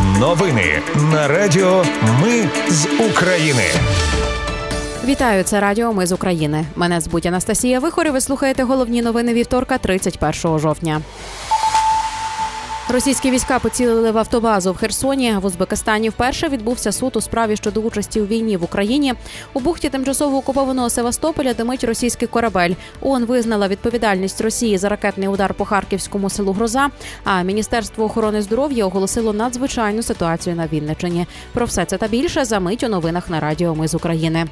Новини на Радіо Ми з України. Вітаю, це Радіо Ми з України. Мене звуть Анастасія Вихор і Ви слухаєте головні новини вівторка, 31 жовтня. Російські війська поцілили в автобазу в Херсоні. В Узбекистані вперше відбувся суд у справі щодо участі у війні в Україні. У бухті тимчасово окупованого Севастополя димить російський корабель. ООН визнала відповідальність Росії за ракетний удар по харківському селу Гроза. А Міністерство охорони здоров'я оголосило надзвичайну ситуацію на Вінничині. Про все це та більше за мить у новинах на Радіо Ми з України.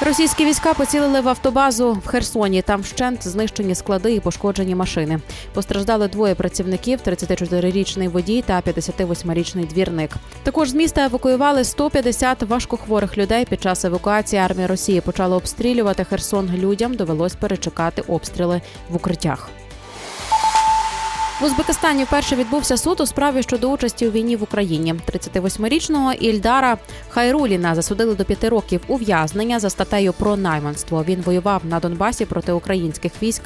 Російські війська поцілили в автобазу в Херсоні. Там вщент знищені склади і пошкоджені машини. Постраждали двоє працівників: – 34-річний водій та 58-річний двірник. Також з міста евакуювали 150 важкохворих людей. Під час евакуації армія Росії почала обстрілювати Херсон. Людям довелось перечекати обстріли в укриттях. В Узбекистані вперше відбувся суд у справі щодо участі у війні в Україні. 38-річного Ільдара Хайруліна засудили до п'яти років ув'язнення за статтею про найманство. Він воював на Донбасі проти українських військ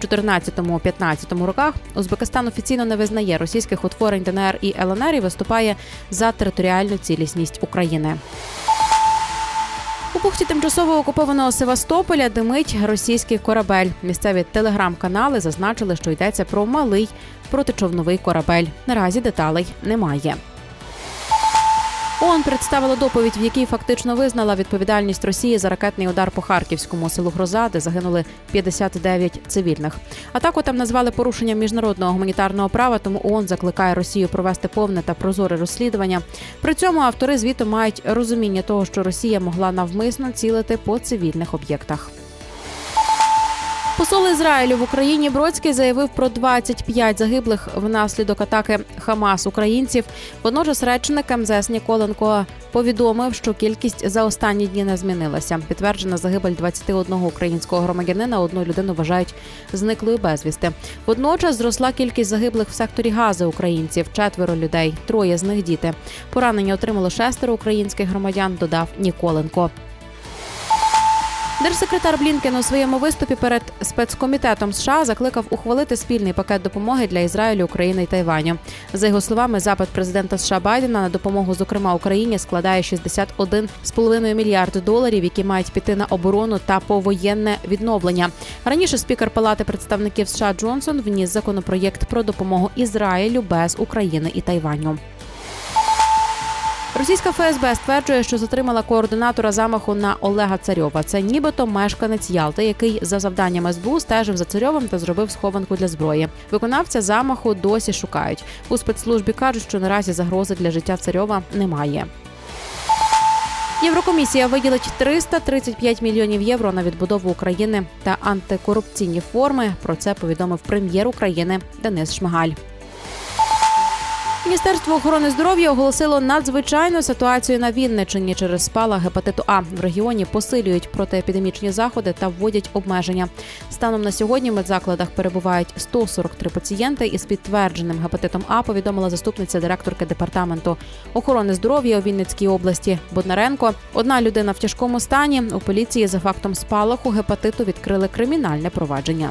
в 14-15 роках. Узбекистан офіційно не визнає російських утворень ДНР і ЛНР і виступає за територіальну цілісність України. Бухті тимчасово окупованого Севастополя димить російський корабель. Місцеві телеграм-канали зазначили, що йдеться про малий протичовновий корабель. Наразі деталей немає. ООН представила доповідь, в якій фактично визнала відповідальність Росії за ракетний удар по харківському селу Гроза, де загинули 59 цивільних. Атаку там назвали порушенням міжнародного гуманітарного права. Тому ООН закликає Росію провести повне та прозоре розслідування. При цьому автори звіту мають розуміння того, що Росія могла навмисно цілити по цивільних об'єктах. Посол Ізраїлю в Україні Бродський заявив про 25 загиблих внаслідок атаки Хамас українців. Водночас речник МЗС Ніколенко повідомив, що кількість за останні дні не змінилася. Підтверджена загибель 21 українського громадянина. Одну людину вважають зниклою безвісти. Водночас зросла кількість загиблих в секторі гази українців. Четверо людей, троє з них діти. Поранення отримало шестеро українських громадян. Додав Ніколенко. Держсекретар Блінкен у своєму виступі перед спецкомітетом США закликав ухвалити спільний пакет допомоги для Ізраїлю, України і Тайваню. За його словами, запит президента США Байдена на допомогу, зокрема Україні, складає 61,5 мільярди доларів, які мають піти на оборону та повоєнне відновлення. Раніше спікер Палати представників США Джонсон вніс законопроєкт про допомогу Ізраїлю без України і Тайваню. Російська ФСБ стверджує, що затримала координатора замаху на Олега Царьова. Це нібито мешканець Ялти, який за завданням СБУ стежив за царьовим та зробив схованку для зброї. Виконавця замаху досі шукають. У спецслужбі кажуть, що наразі загрози для життя царьова немає. Єврокомісія виділить 335 мільйонів євро на відбудову України та антикорупційні форми. Про це повідомив прем'єр України Денис Шмигаль. Міністерство охорони здоров'я оголосило надзвичайну ситуацію на Вінничині через спалах гепатиту А в регіоні посилюють протиепідемічні заходи та вводять обмеження. Станом на сьогодні в медзакладах перебувають 143 пацієнти із підтвердженим гепатитом А. Повідомила заступниця директорки департаменту охорони здоров'я у Вінницькій області Боднаренко. Одна людина в тяжкому стані у поліції за фактом спалаху гепатиту відкрили кримінальне провадження.